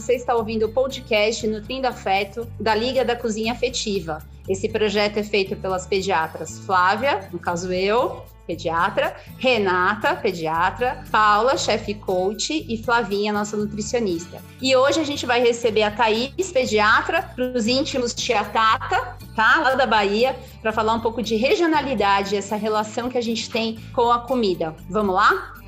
você está ouvindo o podcast Nutrindo Afeto da Liga da Cozinha Afetiva. Esse projeto é feito pelas pediatras Flávia, no caso eu, pediatra, Renata, pediatra, Paula, chefe coach e Flavinha, nossa nutricionista. E hoje a gente vai receber a Thaís, pediatra, para os íntimos Tia Tata, tá? Lá da Bahia, para falar um pouco de regionalidade, essa relação que a gente tem com a comida. Vamos lá?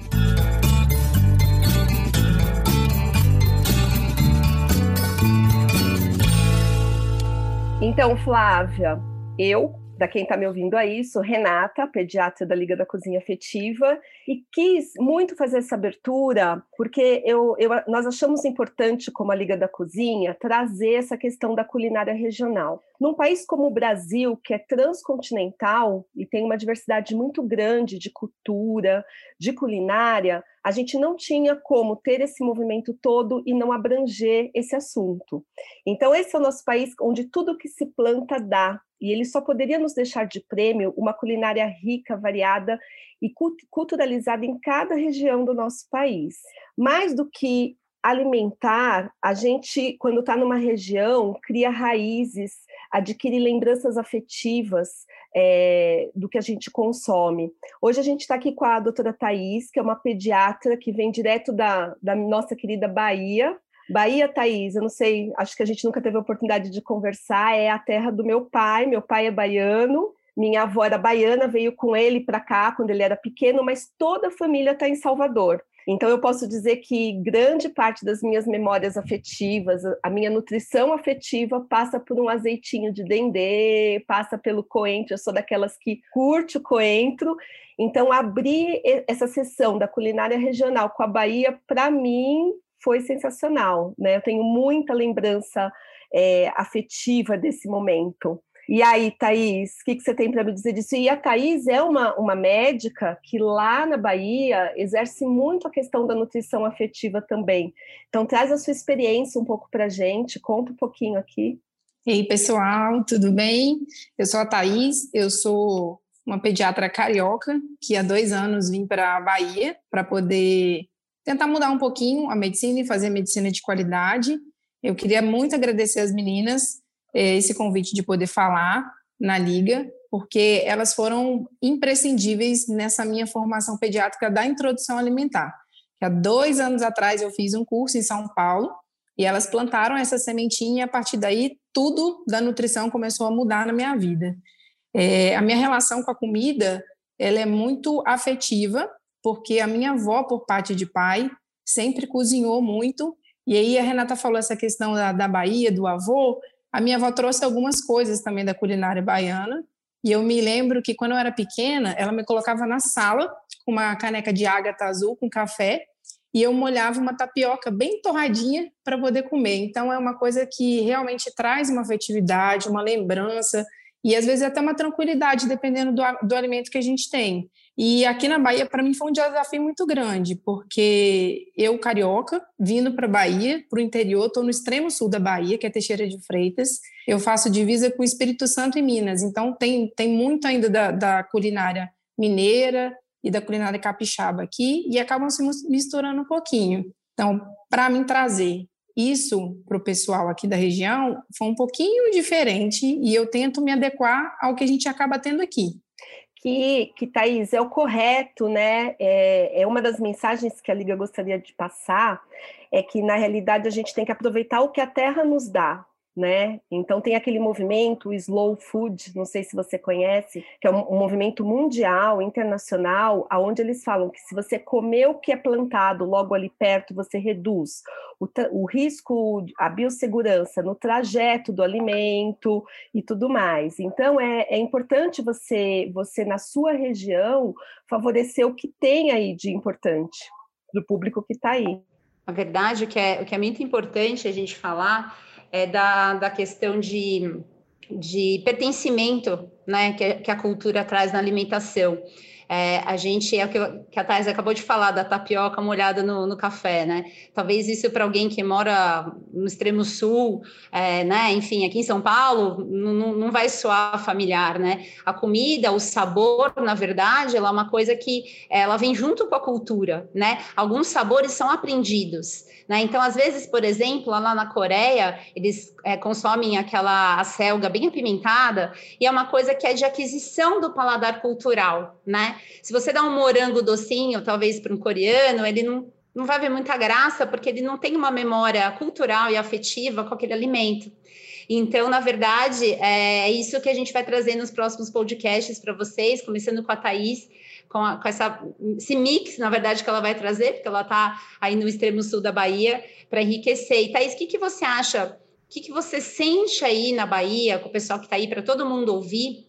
Então, Flávia, eu para quem está me ouvindo aí, sou Renata, pediatra da Liga da Cozinha Afetiva, e quis muito fazer essa abertura porque eu, eu, nós achamos importante, como a Liga da Cozinha, trazer essa questão da culinária regional. Num país como o Brasil, que é transcontinental e tem uma diversidade muito grande de cultura, de culinária, a gente não tinha como ter esse movimento todo e não abranger esse assunto. Então, esse é o nosso país onde tudo que se planta dá, e ele só poderia nos deixar de prêmio uma culinária rica, variada e culturalizada em cada região do nosso país. Mais do que alimentar, a gente, quando está numa região, cria raízes, adquire lembranças afetivas é, do que a gente consome. Hoje a gente está aqui com a doutora Thais, que é uma pediatra que vem direto da, da nossa querida Bahia, Bahia, Thaís, eu não sei, acho que a gente nunca teve a oportunidade de conversar, é a terra do meu pai, meu pai é baiano, minha avó era baiana, veio com ele para cá quando ele era pequeno, mas toda a família está em Salvador. Então, eu posso dizer que grande parte das minhas memórias afetivas, a minha nutrição afetiva passa por um azeitinho de dendê, passa pelo coentro. Eu sou daquelas que curte o coentro. Então, abrir essa sessão da culinária regional com a Bahia, para mim, foi sensacional, né? Eu tenho muita lembrança é, afetiva desse momento. E aí, Thaís, o que, que você tem para me dizer disso? E a Thaís é uma, uma médica que lá na Bahia exerce muito a questão da nutrição afetiva também. Então, traz a sua experiência um pouco para a gente, conta um pouquinho aqui. Ei, pessoal, tudo bem? Eu sou a Thaís, eu sou uma pediatra carioca que há dois anos vim para a Bahia para poder tentar mudar um pouquinho a medicina e fazer medicina de qualidade. Eu queria muito agradecer às meninas esse convite de poder falar na liga, porque elas foram imprescindíveis nessa minha formação pediátrica da introdução alimentar. Há dois anos atrás eu fiz um curso em São Paulo e elas plantaram essa sementinha e a partir daí tudo da nutrição começou a mudar na minha vida. É, a minha relação com a comida ela é muito afetiva porque a minha avó, por parte de pai, sempre cozinhou muito. E aí a Renata falou essa questão da, da Bahia, do avô. A minha avó trouxe algumas coisas também da culinária baiana. E eu me lembro que quando eu era pequena, ela me colocava na sala com uma caneca de ágata azul com café e eu molhava uma tapioca bem torradinha para poder comer. Então é uma coisa que realmente traz uma afetividade, uma lembrança e às vezes até uma tranquilidade, dependendo do, do alimento que a gente tem. E aqui na Bahia, para mim, foi um desafio muito grande, porque eu, carioca, vindo para a Bahia, para o interior, estou no extremo sul da Bahia, que é Teixeira de Freitas, eu faço divisa com Espírito Santo e Minas, então tem, tem muito ainda da, da culinária mineira e da culinária capixaba aqui, e acabam se misturando um pouquinho. Então, para mim trazer isso para o pessoal aqui da região foi um pouquinho diferente e eu tento me adequar ao que a gente acaba tendo aqui. Que, que Thaís, é o correto, né? É, é uma das mensagens que a Liga gostaria de passar, é que, na realidade, a gente tem que aproveitar o que a terra nos dá, né? Então tem aquele movimento, Slow Food, não sei se você conhece, que é um, movimento mundial, internacional, aonde eles falam que se você comer o que é plantado logo ali perto, você reduz o, o risco, a biossegurança no trajeto do alimento e tudo mais. Então é, é importante você, você na sua região favorecer o que tem aí de importante do público que está aí. A verdade, que é, o que é muito importante a gente falar é da, da questão de, de pertencimento né, que, que a cultura traz na alimentação. É, a gente, é o que a Thais acabou de falar, da tapioca molhada no, no café, né? Talvez isso para alguém que mora no extremo sul, é, né? Enfim, aqui em São Paulo, não, não vai soar familiar, né? A comida, o sabor, na verdade, ela é uma coisa que ela vem junto com a cultura, né? Alguns sabores são aprendidos. Né? Então, às vezes, por exemplo, lá na Coreia, eles é, consomem aquela acelga bem apimentada, e é uma coisa que é de aquisição do paladar cultural, né? Se você dá um morango docinho, talvez para um coreano, ele não, não vai ver muita graça, porque ele não tem uma memória cultural e afetiva com aquele alimento. Então, na verdade, é isso que a gente vai trazer nos próximos podcasts para vocês, começando com a Thaís, com, a, com essa, esse mix, na verdade, que ela vai trazer, porque ela está aí no extremo sul da Bahia, para enriquecer. E, Thaís, o que, que você acha? O que, que você sente aí na Bahia, com o pessoal que está aí, para todo mundo ouvir?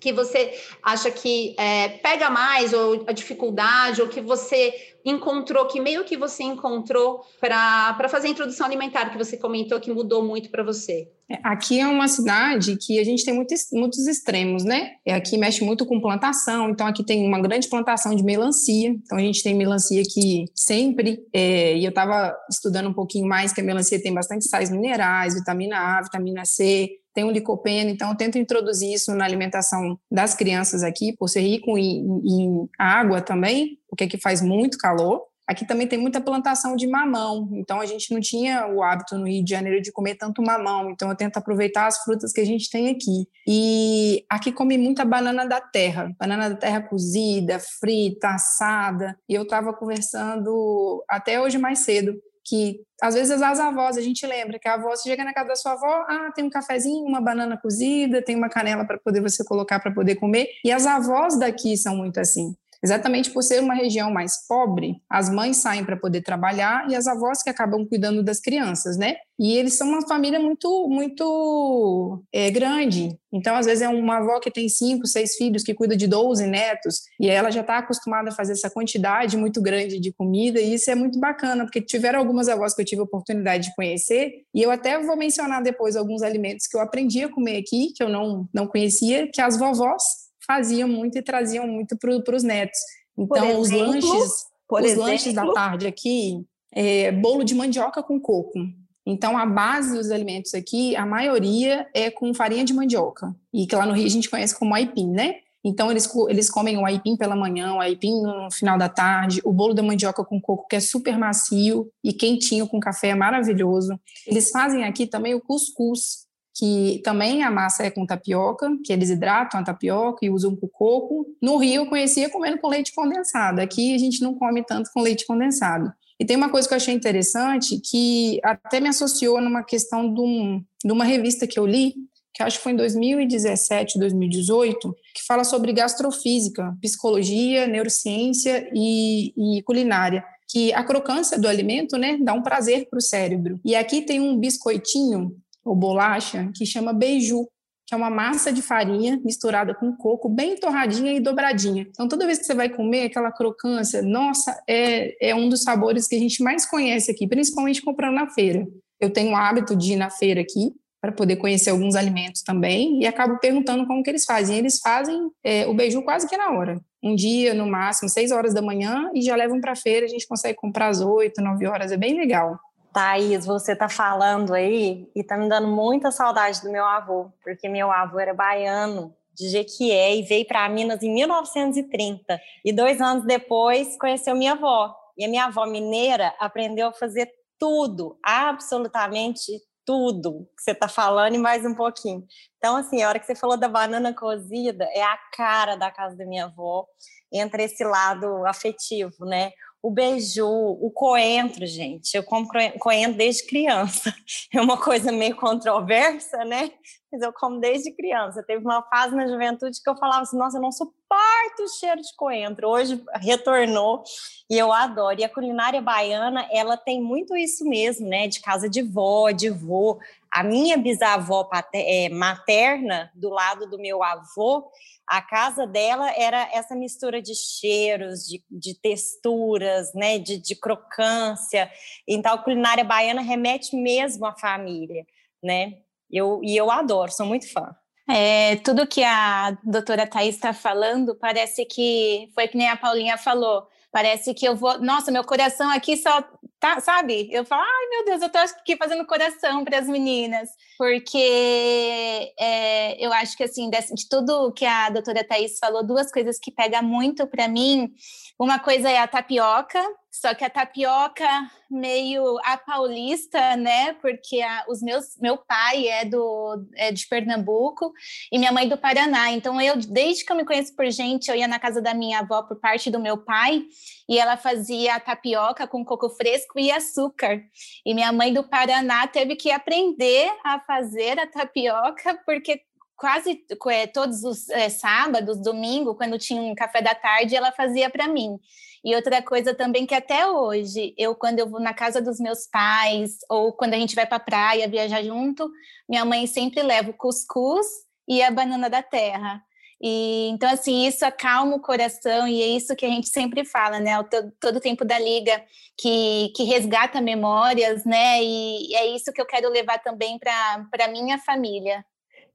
Que você acha que é, pega mais, ou a dificuldade, ou que você encontrou, que meio que você encontrou para fazer a introdução alimentar, que você comentou que mudou muito para você? É, aqui é uma cidade que a gente tem muitos, muitos extremos, né? É, aqui mexe muito com plantação, então aqui tem uma grande plantação de melancia. Então a gente tem melancia que sempre, é, e eu estava estudando um pouquinho mais, que a melancia tem bastante sais minerais, vitamina A, vitamina C, tem o licopeno, então eu tento introduzir isso na alimentação das crianças aqui, por ser rico em, em água também, porque aqui faz muito calor. Aqui também tem muita plantação de mamão, então a gente não tinha o hábito no Rio de Janeiro de comer tanto mamão, então eu tento aproveitar as frutas que a gente tem aqui. E aqui come muita banana da terra, banana da terra cozida, frita, assada. E eu estava conversando até hoje mais cedo que às vezes as avós, a gente lembra que a avó, você chega na casa da sua avó, ah, tem um cafezinho, uma banana cozida, tem uma canela para poder você colocar para poder comer. E as avós daqui são muito assim. Exatamente por ser uma região mais pobre, as mães saem para poder trabalhar e as avós que acabam cuidando das crianças, né? E eles são uma família muito, muito é, grande. Então, às vezes, é uma avó que tem cinco, seis filhos, que cuida de 12 netos, e ela já está acostumada a fazer essa quantidade muito grande de comida, e isso é muito bacana, porque tiveram algumas avós que eu tive a oportunidade de conhecer, e eu até vou mencionar depois alguns alimentos que eu aprendi a comer aqui, que eu não, não conhecia, que as vovós faziam muito e traziam muito para os netos. Então, exemplo, os lanches, os exemplo? lanches da tarde aqui, é, bolo de mandioca com coco. Então, a base dos alimentos aqui, a maioria é com farinha de mandioca. E que lá no Rio a gente conhece como aipim, né? Então, eles, eles comem o aipim pela manhã, o aipim no final da tarde, o bolo da mandioca com coco, que é super macio e quentinho com café, é maravilhoso. Eles fazem aqui também o cuscuz, que também a massa é com tapioca, que eles hidratam a tapioca e usam com coco. No Rio eu conhecia comendo com leite condensado. Aqui a gente não come tanto com leite condensado. E tem uma coisa que eu achei interessante, que até me associou numa questão de, um, de uma revista que eu li, que acho que foi em 2017, 2018, que fala sobre gastrofísica, psicologia, neurociência e, e culinária que a crocância do alimento, né, dá um prazer para o cérebro. E aqui tem um biscoitinho ou bolacha que chama beiju, que é uma massa de farinha misturada com coco, bem torradinha e dobradinha. Então, toda vez que você vai comer aquela crocância, nossa, é, é um dos sabores que a gente mais conhece aqui, principalmente comprando na feira. Eu tenho o hábito de ir na feira aqui para poder conhecer alguns alimentos também e acabo perguntando como que eles fazem. Eles fazem é, o beiju quase que na hora. Um dia, no máximo, seis horas da manhã e já levam para a feira. A gente consegue comprar às oito, nove horas. É bem legal. Thaís, você tá falando aí e tá me dando muita saudade do meu avô, porque meu avô era baiano de Jequié e veio para Minas em 1930. E dois anos depois conheceu minha avó. E a minha avó mineira aprendeu a fazer tudo, absolutamente tudo que você está falando e mais um pouquinho. Então, assim, a hora que você falou da banana cozida, é a cara da casa da minha avó, entre esse lado afetivo, né? O beiju, o coentro, gente. Eu como coentro desde criança. É uma coisa meio controversa, né? Mas eu como desde criança. Teve uma fase na juventude que eu falava assim: nossa, eu não suporto o cheiro de coentro. Hoje retornou e eu adoro. E a culinária baiana, ela tem muito isso mesmo, né? De casa de vó, de vô. A minha bisavó é, materna, do lado do meu avô, a casa dela era essa mistura de cheiros, de, de texturas, né, de, de, crocância. Então, a culinária baiana remete mesmo à família, né? Eu, e eu adoro, sou muito fã. É, tudo que a doutora Thais está falando parece que foi que nem a Paulinha falou. Parece que eu vou. Nossa, meu coração aqui só. Tá, sabe? Eu falo, ai meu Deus, eu tô aqui fazendo coração para as meninas, porque é, eu acho que, assim, de, tudo que a doutora Thais falou, duas coisas que pegam muito para mim uma coisa é a tapioca, só que a tapioca meio a paulista, né? Porque a, os meus, meu pai é do é de Pernambuco e minha mãe do Paraná. Então eu, desde que eu me conheço por gente, eu ia na casa da minha avó por parte do meu pai e ela fazia a tapioca com coco fresco e açúcar. E minha mãe do Paraná teve que aprender a fazer a tapioca porque quase é, todos os é, sábados, domingo, quando tinha um café da tarde, ela fazia para mim. E outra coisa também que até hoje, eu quando eu vou na casa dos meus pais ou quando a gente vai para praia viajar junto, minha mãe sempre leva o cuscuz e a banana da terra. E então assim, isso acalma o coração e é isso que a gente sempre fala, né? O todo, todo tempo da liga que, que resgata memórias, né? E é isso que eu quero levar também para minha família.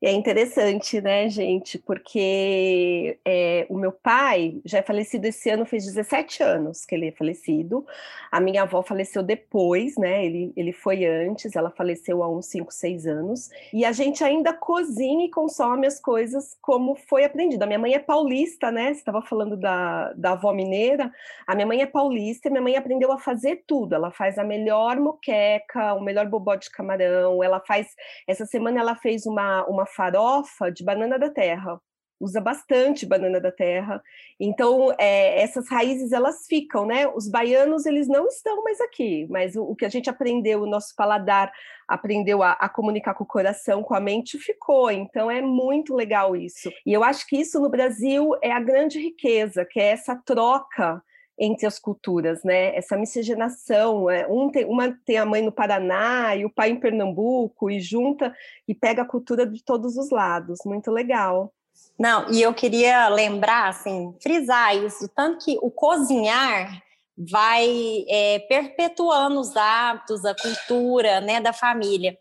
E é interessante, né, gente, porque é, o meu pai já é falecido esse ano, fez 17 anos que ele é falecido. A minha avó faleceu depois, né? Ele, ele foi antes, ela faleceu há uns 5, 6 anos. E a gente ainda cozinha e consome as coisas como foi aprendido. A minha mãe é paulista, né? Você estava falando da, da avó mineira. A minha mãe é paulista e minha mãe aprendeu a fazer tudo. Ela faz a melhor moqueca, o melhor bobó de camarão. Ela faz. Essa semana ela fez uma, uma farofa de banana da terra. Usa bastante banana da terra. Então, é, essas raízes, elas ficam, né? Os baianos, eles não estão mais aqui, mas o, o que a gente aprendeu, o nosso paladar aprendeu a, a, comunicar com o coração, com a mente, ficou. Então, é muito legal isso. E eu acho que isso no Brasil é a grande riqueza, que é essa troca entre as culturas, né? Essa miscigenação, é, um tem, uma tem a mãe no Paraná e o pai em Pernambuco e junta e pega a cultura de todos os lados, muito legal. Não, e eu queria lembrar, assim, frisar isso, tanto que o cozinhar vai é, perpetuando os hábitos, a cultura, né, da família.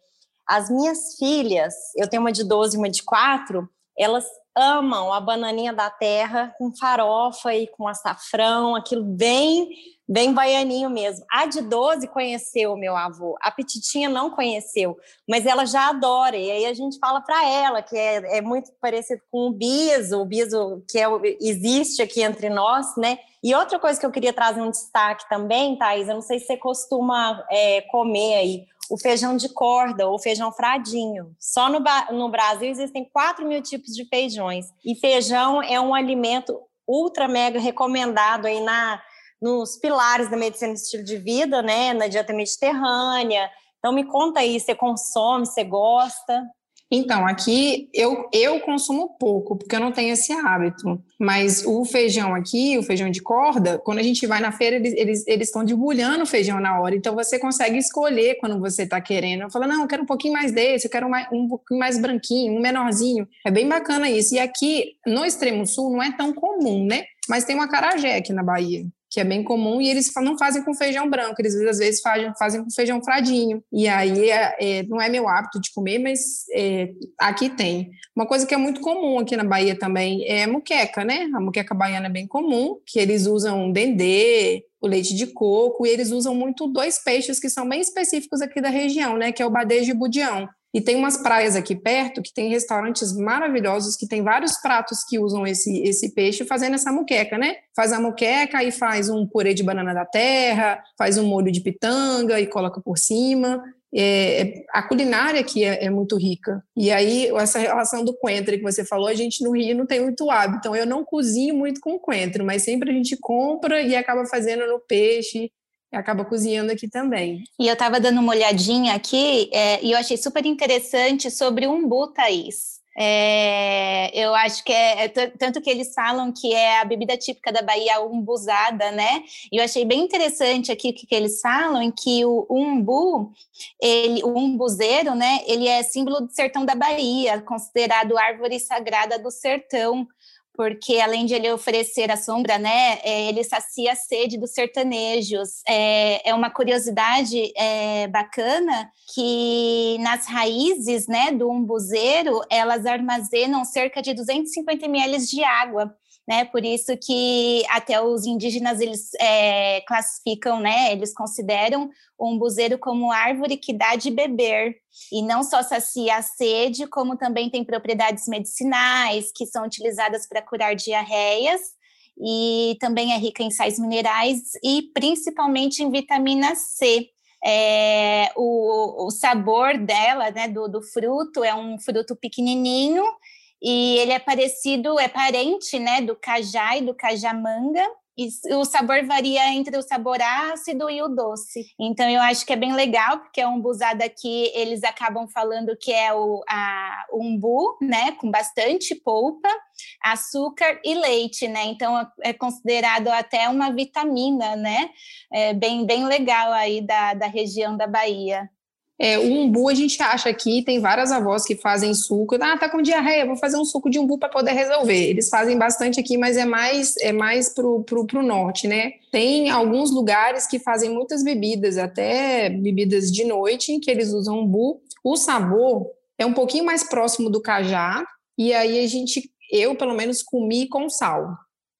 As minhas filhas, eu tenho uma de 12 e uma de 4, elas amam a bananinha da terra com farofa e com açafrão, aquilo bem, bem baianinho mesmo. A de 12 conheceu o meu avô, a Petitinha não conheceu, mas ela já adora. E aí a gente fala para ela que é, é, muito parecido com o biso, o biso que é, existe aqui entre nós, né? E outra coisa que eu queria trazer um destaque também, Thais, eu não sei se você costuma é, comer aí, o feijão de corda ou feijão fradinho. Só no, no Brasil existem 4 mil tipos de feijões. E feijão é um alimento ultra mega recomendado aí na, nos pilares da medicina do estilo de vida, né? Na dieta mediterrânea. Então me conta aí, você consome, você gosta? Então, aqui eu, eu consumo pouco, porque eu não tenho esse hábito. Mas o feijão aqui, o feijão de corda, quando a gente vai na feira, eles eles eles estão debulhando o feijão na hora. Então você consegue escolher quando você está querendo. Eu falo, não, eu quero um pouquinho mais desse, eu quero mais, um pouquinho mais branquinho, um menorzinho. É bem bacana isso. E aqui, no extremo sul, não é tão comum, né? Mas tem uma carajé aqui na Bahia que é bem comum, e eles não fazem com feijão branco, eles às vezes fazem, fazem com feijão fradinho. E aí é, é, não é meu hábito de comer, mas é, aqui tem. Uma coisa que é muito comum aqui na Bahia também é a muqueca, né? A muqueca baiana é bem comum, que eles usam dendê, o leite de coco, e eles usam muito dois peixes que são bem específicos aqui da região, né? Que é o badejo e o budião. E tem umas praias aqui perto que tem restaurantes maravilhosos que tem vários pratos que usam esse, esse peixe fazendo essa muqueca, né? Faz a muqueca e faz um purê de banana da terra, faz um molho de pitanga e coloca por cima. É, é a culinária aqui é, é, muito rica. E aí, essa relação do coentro que você falou, a gente no Rio não tem muito hábito. Então, eu não cozinho muito com coentro, mas sempre a gente compra e acaba fazendo no peixe acaba cozinhando aqui também. E eu estava dando uma olhadinha aqui é, e eu achei super interessante sobre umbu, Thaís. É, eu acho que é, é, tanto que eles falam que é a bebida típica da Bahia, umbuzada, né? E eu achei bem interessante aqui o que, que eles falam, que o umbu, ele, o umbuzeiro, né? Ele é símbolo do sertão da Bahia, considerado árvore sagrada do sertão porque além de ele oferecer a sombra, né, é, ele sacia a sede dos sertanejos. É, é uma curiosidade é, bacana que nas raízes, né, do umbuzeiro, elas armazenam cerca de 250 ml de água né? Por isso que até os indígenas eles é, classificam, né? Eles consideram o umbuzeiro como árvore que dá de beber e não só sacia a sede, como também tem propriedades medicinais que são utilizadas para curar diarreias e também é rica em sais minerais e principalmente em vitamina C. É, o, o, sabor dela, né, do, do fruto, é um fruto pequenininho e ele é parecido, é parente, né, do cajá e do cajamanga, e o sabor varia entre o sabor ácido e o doce. Então eu acho que é bem legal, porque é um umbuzada que eles acabam falando que é o a, umbu, né, com bastante polpa, açúcar e leite, né? Então é considerado até uma vitamina, né? É bem, bem legal aí da, da região da Bahia. É, o umbu a gente acha aqui, tem várias avós que fazem suco. Ah, tá com diarreia, vou fazer um suco de umbu para poder resolver. Eles fazem bastante aqui, mas é mais é mais pro, pro, pro norte, né? Tem alguns lugares que fazem muitas bebidas, até bebidas de noite, que eles usam umbu. O sabor é um pouquinho mais próximo do cajá, e aí a gente, eu pelo menos comi com sal.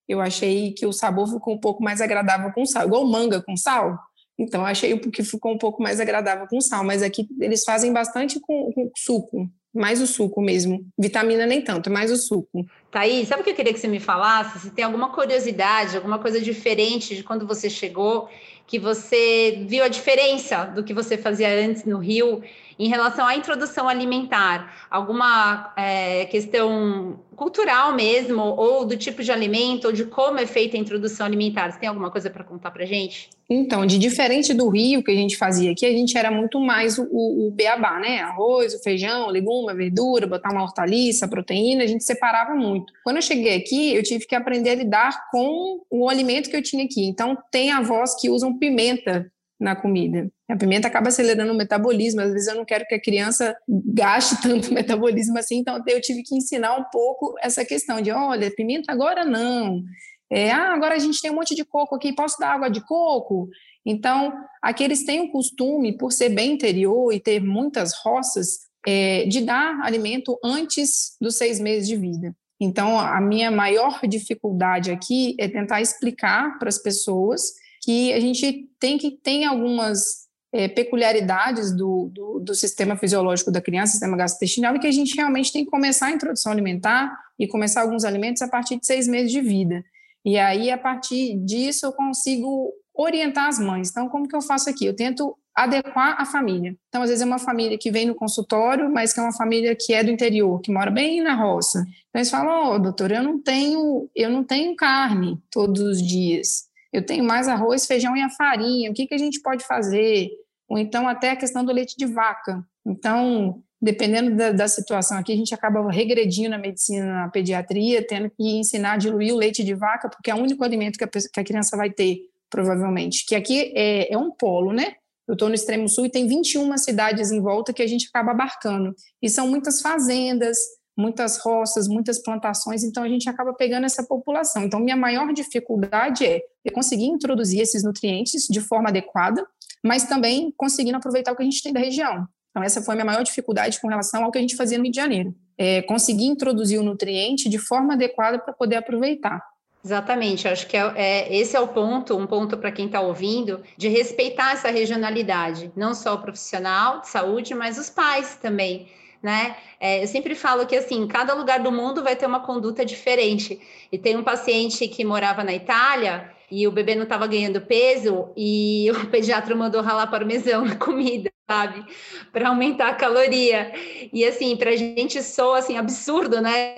Eu achei que o sabor ficou um pouco mais agradável com sal, igual manga com sal. Então, achei que ficou um pouco mais agradável com sal, mas aqui eles fazem bastante com, com suco, mais o suco mesmo. Vitamina nem tanto, é mais o suco. Thaís, sabe o que eu queria que você me falasse? Se tem alguma curiosidade, alguma coisa diferente de quando você chegou, que você viu a diferença do que você fazia antes no Rio em relação à introdução alimentar, alguma é, questão cultural mesmo, ou do tipo de alimento, ou de como é feita a introdução alimentar? Você tem alguma coisa para contar para gente? Então, de diferente do Rio que a gente fazia aqui, a gente era muito mais o, o, beabá, né? Arroz, o feijão, legume, verdura, botar uma hortaliça, proteína, a gente separava muito. Quando eu cheguei aqui, eu tive que aprender a lidar com o alimento que eu tinha aqui. Então, tem avós que usam pimenta na comida. A pimenta acaba acelerando o metabolismo, às vezes eu não quero que a criança gaste tanto metabolismo assim, então eu tive que ensinar um pouco essa questão de, olha, pimenta agora não. É, ah, agora a gente tem um monte de coco aqui, posso dar água de coco? Então, aqui eles têm o costume, por ser bem interior e ter muitas roças, é, de dar alimento antes dos seis meses de vida. Então, a minha maior dificuldade aqui é tentar explicar para as pessoas que a gente tem que tem algumas é, peculiaridades do, do, do, sistema fisiológico da criança, sistema gastrointestinal, e que a gente realmente tem que começar a introdução alimentar e começar alguns alimentos a partir de seis meses de vida. E aí, a partir disso, eu consigo orientar as mães. Então, como que eu faço aqui? Eu tento adequar a família. Então, às vezes é uma família que vem no consultório, mas que é uma família que é do interior, que mora bem na roça. Então, eles falam, ó, oh, doutor, eu não tenho, eu não tenho carne todos os dias eu tenho mais arroz, feijão e a farinha, o que, que a gente pode fazer? Ou então até a questão do leite de vaca. Então, dependendo da, da, situação aqui, a gente acaba regredindo na medicina, na pediatria, tendo que ensinar a diluir o leite de vaca, porque é o único alimento que a, que a criança vai ter, provavelmente. Que aqui é, é um polo, né? Eu estou no extremo sul e tem 21 cidades em volta que a gente acaba abarcando. E são muitas fazendas, muitas roças, muitas plantações, então a gente acaba pegando essa população. Então, minha maior dificuldade é eu conseguir introduzir esses nutrientes de forma adequada, mas também conseguindo aproveitar o que a gente tem da região. Então, essa foi a minha maior dificuldade com relação ao que a gente fazia no Rio de Janeiro. É conseguir introduzir o nutriente de forma adequada para poder aproveitar. Exatamente, acho que é, é, esse é o ponto, um ponto para quem está ouvindo, de respeitar essa regionalidade, não só o profissional de saúde, mas os pais também né? É, eu sempre falo que assim, cada lugar do mundo vai ter uma conduta diferente. E tem um paciente que morava na Itália e o bebê não estava ganhando peso e o pediatra mandou ralar parmesão na comida, sabe? Para aumentar a caloria. E assim, para a gente soa assim absurdo, né?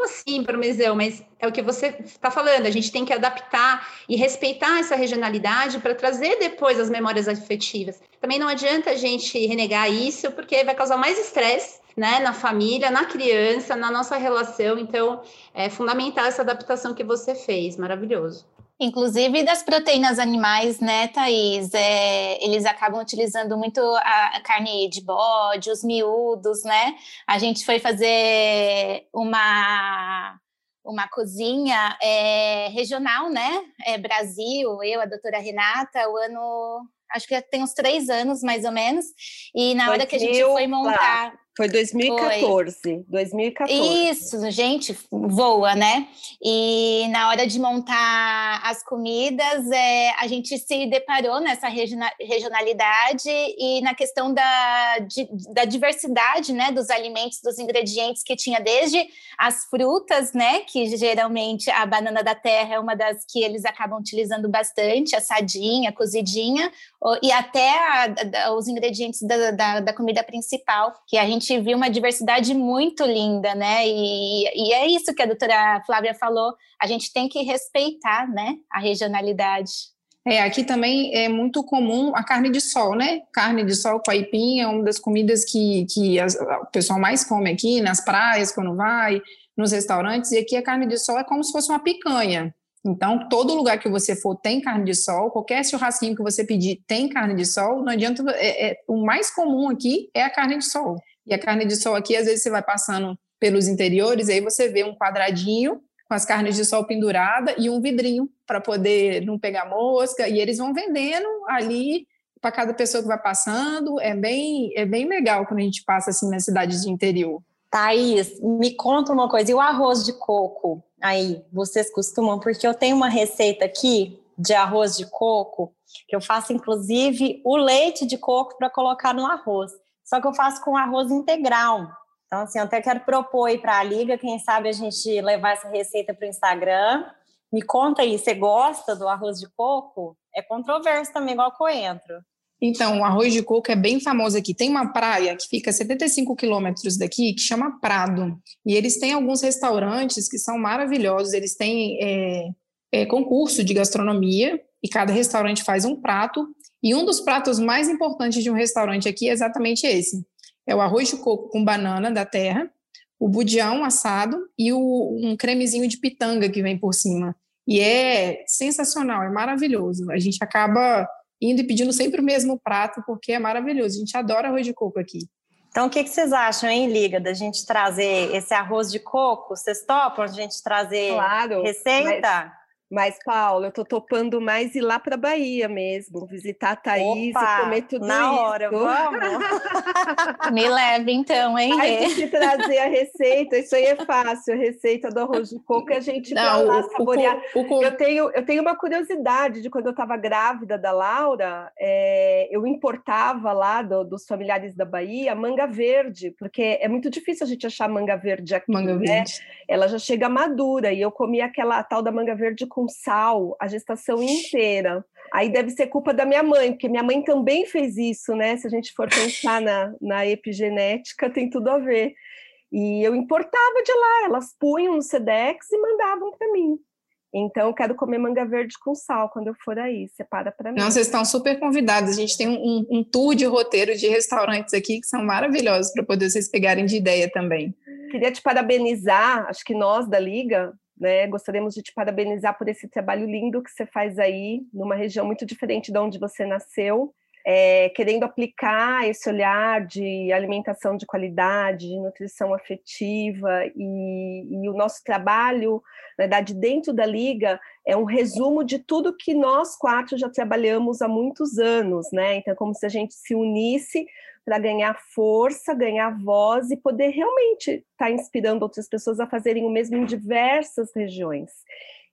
Como assim parmesão? Mas é o que você está falando, a gente tem que adaptar e respeitar essa regionalidade para trazer depois as memórias afetivas. Também não adianta a gente renegar isso, porque vai causar mais estresse né, na família, na criança, na nossa relação. Então, é fundamental essa adaptação que você fez, maravilhoso. Inclusive das proteínas animais, né, Thaís? É, eles acabam utilizando muito a carne de bode, os miúdos, né? A gente foi fazer uma uma cozinha é, regional, né? É, Brasil, eu, a doutora Renata, o ano acho que tem uns três anos mais ou menos. E na hora que a gente foi montar. Foi 2014. Foi. 2014. Isso, gente, voa, né? E na hora de montar as comidas, é, a gente se deparou nessa regionalidade e na questão da, de, da diversidade, né, dos alimentos, dos ingredientes que tinha desde as frutas, né, que geralmente a banana da terra é uma das que eles acabam utilizando bastante, assadinha, cozidinha, e até a, a, os ingredientes da, da, da comida principal, que a gente gente viu uma diversidade muito linda, né? E, e é isso que a doutora Flávia falou, a gente tem que respeitar, né, a regionalidade. É, aqui também é muito comum a carne de sol, né? Carne de sol com aipim é uma das comidas que, que as, o pessoal mais come aqui, nas praias, quando vai, nos restaurantes, e aqui a carne de sol é como se fosse uma picanha. Então, todo lugar que você for tem carne de sol, qualquer churrasquinho que você pedir tem carne de sol, não adianta, é, é, o mais comum aqui é a carne de sol. E a carne de sol aqui, às vezes você vai passando pelos interiores, aí você vê um quadradinho com as carnes de sol pendurada e um vidrinho para poder não pegar mosca. E eles vão vendendo ali para cada pessoa que vai passando. É bem, é bem legal quando a gente passa assim nas cidades de interior. Thaís, me conta uma coisa, e o arroz de coco aí, vocês costumam? Porque eu tenho uma receita aqui de arroz de coco, que eu faço inclusive o leite de coco para colocar no arroz. Só que eu faço com arroz integral. Então, assim, eu até quero propor aí para a Liga, quem sabe a gente levar essa receita para o Instagram. Me conta aí, você gosta do arroz de coco? É controverso também, igual coentro. Então, o arroz de coco é bem famoso aqui. Tem uma praia que fica a 75 quilômetros daqui, que chama Prado. E eles têm alguns restaurantes que são maravilhosos. Eles têm é, é, concurso de gastronomia e cada restaurante faz um prato e um dos pratos mais importantes de um restaurante aqui é exatamente esse: é o arroz de coco com banana da terra, o budião assado e o, um cremezinho de pitanga que vem por cima. E é sensacional, é maravilhoso. A gente acaba indo e pedindo sempre o mesmo prato porque é maravilhoso. A gente adora arroz de coco aqui. Então, o que, que vocês acham, hein, Liga, da gente trazer esse arroz de coco? Vocês topam a gente trazer claro, receita? Mas mas, Paulo, eu tô topando mais ir lá para Bahia mesmo, visitar a Thaís Opa, e comer tudo na isso. hora, vamos? Me leve então, hein? Aí te trazer a receita, isso aí é fácil, a receita do arroz de coco, a gente Não, lá o, saborear. O, o, eu, tenho, eu tenho uma curiosidade de quando eu estava grávida da Laura, é, eu importava lá do, dos familiares da Bahia manga verde, porque é muito difícil a gente achar manga verde aqui, manga né? Verde. Ela já chega madura, e eu comia aquela tal da manga verde com com sal a gestação inteira. Aí deve ser culpa da minha mãe, porque minha mãe também fez isso, né? Se a gente for pensar na, na epigenética, tem tudo a ver. E eu importava de lá, elas punham no Sedex e mandavam para mim. Então, eu quero comer manga verde com sal quando eu for aí. Separa para mim. Não, vocês estão super convidados. A gente tem um, um, tour de roteiro de restaurantes aqui que são maravilhosos para poder vocês pegarem de ideia também. Queria te parabenizar, acho que nós da Liga, né? Gostaríamos de te parabenizar por esse trabalho lindo que você faz aí, numa região muito diferente de onde você nasceu, é, querendo aplicar esse olhar de alimentação de qualidade, de nutrição afetiva, e, e o nosso trabalho, na verdade, dentro da Liga, é um resumo de tudo que nós quatro já trabalhamos há muitos anos, né? Então, é como se a gente se unisse para ganhar força, ganhar voz e poder realmente estar tá inspirando outras pessoas a fazerem o mesmo em diversas regiões.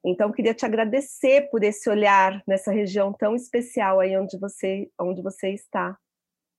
Então, queria te agradecer por esse olhar nessa região tão especial aí onde você, onde você está.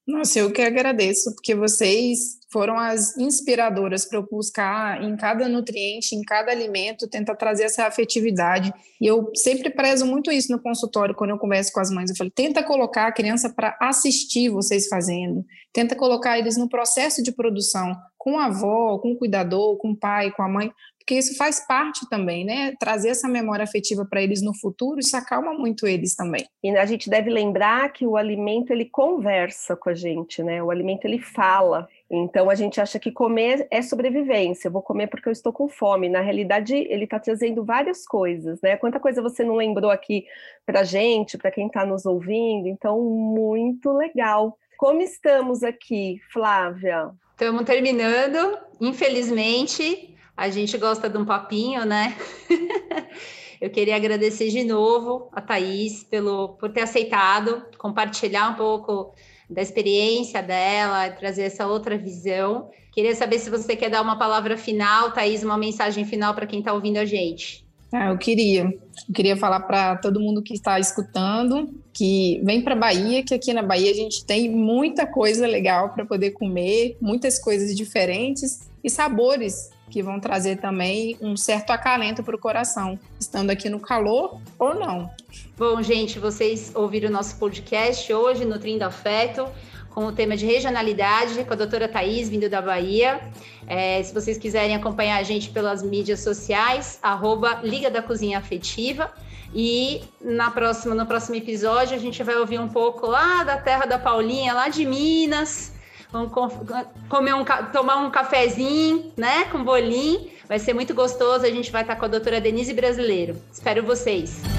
Nossa, eu que agradeço, porque vocês foram as inspiradoras para eu buscar em cada nutriente, em cada alimento, tentar trazer essa afetividade. E eu sempre prezo muito isso no consultório, quando eu converso com as mães. Eu falo, tenta colocar a criança para assistir vocês fazendo, tenta colocar eles no processo de produção, com a avó, com o cuidador, com o pai, com a mãe, porque isso faz parte também, né? Trazer essa memória afetiva para eles no futuro, isso acalma muito eles também. E a gente deve lembrar que o alimento ele conversa com a gente, né? O alimento ele fala. Então a gente acha que comer é sobrevivência. Eu vou comer porque eu estou com fome. Na realidade, ele está trazendo várias coisas, né? Quanta coisa você não lembrou aqui para gente, para quem está nos ouvindo. Então, muito legal. Como estamos aqui, Flávia? Estamos terminando. Infelizmente, a gente gosta de um papinho, né? Eu queria agradecer de novo a Thaís pelo, por ter aceitado compartilhar um pouco da experiência dela, trazer essa outra visão. Queria saber se você quer dar uma palavra final, Thaís, uma mensagem final para quem está ouvindo a gente. Ah, eu queria. Eu queria falar para todo mundo que está escutando que vem para Bahia, que aqui na Bahia a gente tem muita coisa legal para poder comer, muitas coisas diferentes e sabores que vão trazer também um certo acalento para o coração, estando aqui no calor ou não. Bom, gente, vocês ouviram o nosso podcast hoje, Nutrindo Afeto, com o tema de regionalidade, com a doutora Thais, vindo da Bahia. É, se vocês quiserem acompanhar a gente pelas mídias sociais, arroba Liga da Cozinha Afetiva. E na próxima, no próximo episódio a gente vai ouvir um pouco lá da terra da Paulinha, lá de Minas, Vamos comer um, tomar um cafezinho, né? Com bolinho. Vai ser muito gostoso. A gente vai estar com a doutora Denise Brasileiro. Espero vocês.